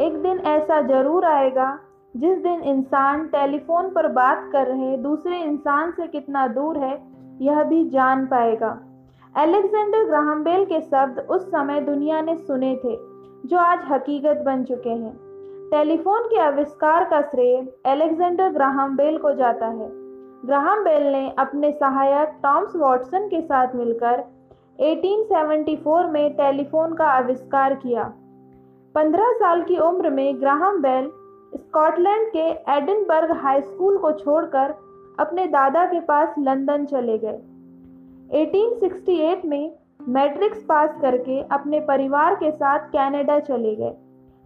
एक दिन ऐसा ज़रूर आएगा, जिस दिन इंसान टेलीफोन पर बात कर रहे दूसरे इंसान से कितना दूर है, यह भी जान पाएगा। अलेक्जेंडर ग्राहम बेल के शब्द उस समय दुनिया ने सुने थे, जो आज हकीकत बन चुके हैं। टेलीफोन के आविष्कार का श्रेय अलेक्जेंडर ग्राहम बेल को जाता है। ग्राहम बेल ने अपने सहायक टॉम्स वॉटसन के साथ मिलकर 1874 में टेलीफोन का आविष्कार किया। 15 साल की उम्र में ग्राहम बेल स्कॉटलैंड के एडिनबर्ग हाई स्कूल को छोड़कर अपने दादा के पास लंदन चले गए। 1868 में मैट्रिक्स पास करके अपने परिवार के साथ कनाडा चले गए।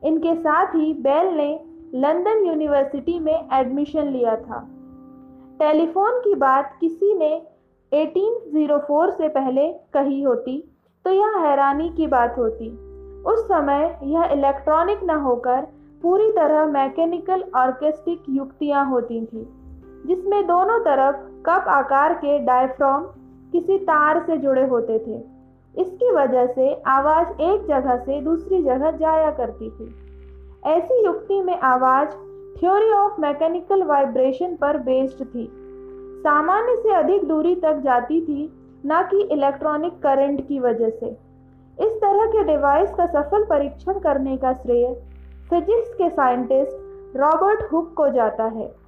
इनके साथ ही बेल ने लंदन यूनिवर्सिटी में एडमिशन लिया था। टेलीफोन की बात किसी ने 1804 से पहले कही होती तो यह हैरानी की बात होती। उस समय यह इलेक्ट्रॉनिक न होकर पूरी तरह मैकेनिकल ऑर्केस्ट्रिक युक्तियाँ होती थी, जिसमें दोनों तरफ़ कप आकार के डायफ्राम किसी तार से जुड़े होते थे। इसकी वजह से आवाज़ एक जगह से दूसरी जगह जाया करती थी। ऐसी युक्ति में आवाज़ थ्योरी ऑफ़ मैकेनिकल वाइब्रेशन पर बेस्ड थी। सामान्य से अधिक दूरी तक जाती थी, न कि इलेक्ट्रॉनिक करंट की वजह से। तरह के डिवाइस का सफल परीक्षण करने का श्रेय फिजिक्स के साइंटिस्ट रॉबर्ट हुक को जाता है।